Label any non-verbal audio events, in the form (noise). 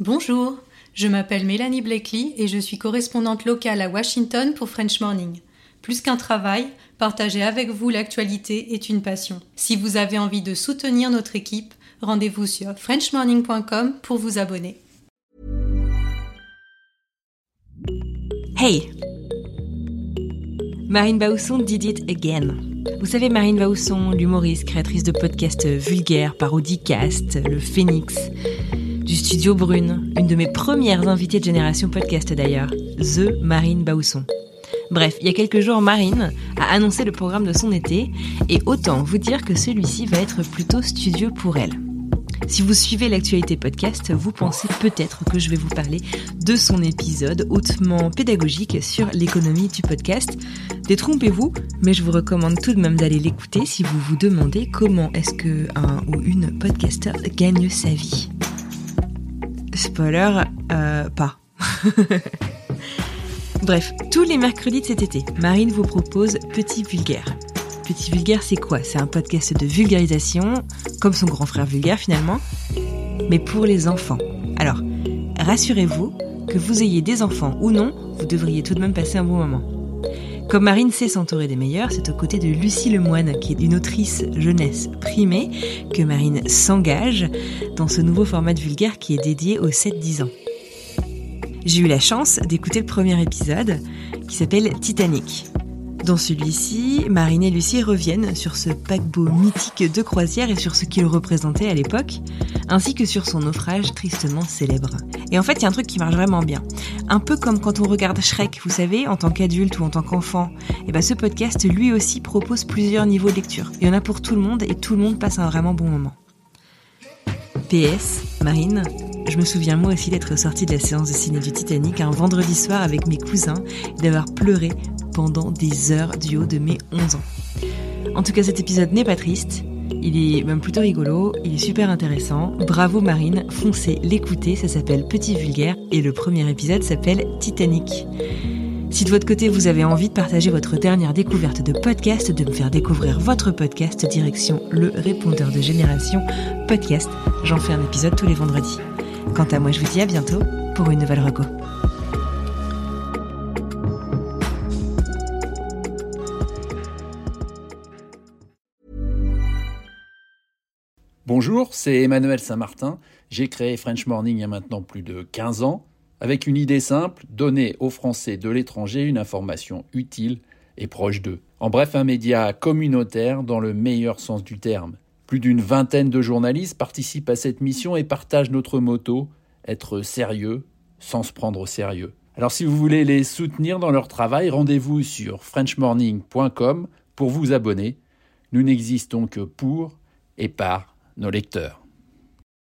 Bonjour, je m'appelle Mélanie Blakely et je suis correspondante locale à Washington pour French Morning. Plus qu'un travail, partager avec vous l'actualité est une passion. Si vous avez envie de soutenir notre équipe, rendez-vous sur frenchmorning.com pour vous abonner. Hey Marine Bausson did it again. Vous savez, Marine Bausson, l'humoriste, créatrice de podcasts vulgaires, parodicast, le Phoenix, du studio Brune, une de mes premières invitées de Génération Podcast d'ailleurs, The Marine Bausson. Bref, il y a quelques jours, Marine a annoncé le programme de son été, et autant vous dire que celui-ci va être plutôt studieux pour elle. Si vous suivez l'actualité podcast, vous pensez peut-être que je vais vous parler de son épisode hautement pédagogique sur l'économie du podcast. Détrompez-vous, mais je vous recommande tout de même d'aller l'écouter si vous vous demandez comment est-ce que un ou une podcasteur gagne sa vie. Spoiler, euh, pas. (laughs) Bref, tous les mercredis de cet été, Marine vous propose Petit Vulgaire. Petit Vulgaire, c'est quoi? C'est un podcast de vulgarisation, comme son grand frère vulgaire finalement, mais pour les enfants. Alors, rassurez-vous, que vous ayez des enfants ou non, vous devriez tout de même passer un bon moment. Comme Marine sait s'entourer des meilleurs, c'est aux côtés de Lucie Lemoine, qui est une autrice jeunesse primée, que Marine s'engage dans ce nouveau format vulgaire qui est dédié aux 7-10 ans. J'ai eu la chance d'écouter le premier épisode qui s'appelle Titanic. Dans celui-ci, Marine et Lucie reviennent sur ce paquebot mythique de croisière et sur ce qu'il représentait à l'époque, ainsi que sur son naufrage tristement célèbre. Et en fait, il y a un truc qui marche vraiment bien. Un peu comme quand on regarde Shrek, vous savez, en tant qu'adulte ou en tant qu'enfant. Et ben ce podcast, lui aussi, propose plusieurs niveaux de lecture. Il y en a pour tout le monde et tout le monde passe un vraiment bon moment. PS, Marine, je me souviens moi aussi d'être sortie de la séance de ciné du Titanic un vendredi soir avec mes cousins et d'avoir pleuré pendant des heures du haut de mes 11 ans. En tout cas, cet épisode n'est pas triste. Il est même plutôt rigolo, il est super intéressant. Bravo Marine, foncez l'écouter, ça s'appelle Petit Vulgaire et le premier épisode s'appelle Titanic. Si de votre côté vous avez envie de partager votre dernière découverte de podcast, de me faire découvrir votre podcast, direction le répondeur de génération podcast, j'en fais un épisode tous les vendredis. Quant à moi, je vous dis à bientôt pour une nouvelle reco. Bonjour, c'est Emmanuel Saint-Martin. J'ai créé French Morning il y a maintenant plus de 15 ans, avec une idée simple, donner aux Français de l'étranger une information utile et proche d'eux. En bref, un média communautaire dans le meilleur sens du terme. Plus d'une vingtaine de journalistes participent à cette mission et partagent notre motto être sérieux sans se prendre au sérieux. Alors si vous voulez les soutenir dans leur travail, rendez-vous sur frenchmorning.com pour vous abonner. Nous n'existons que pour et par når dere dør.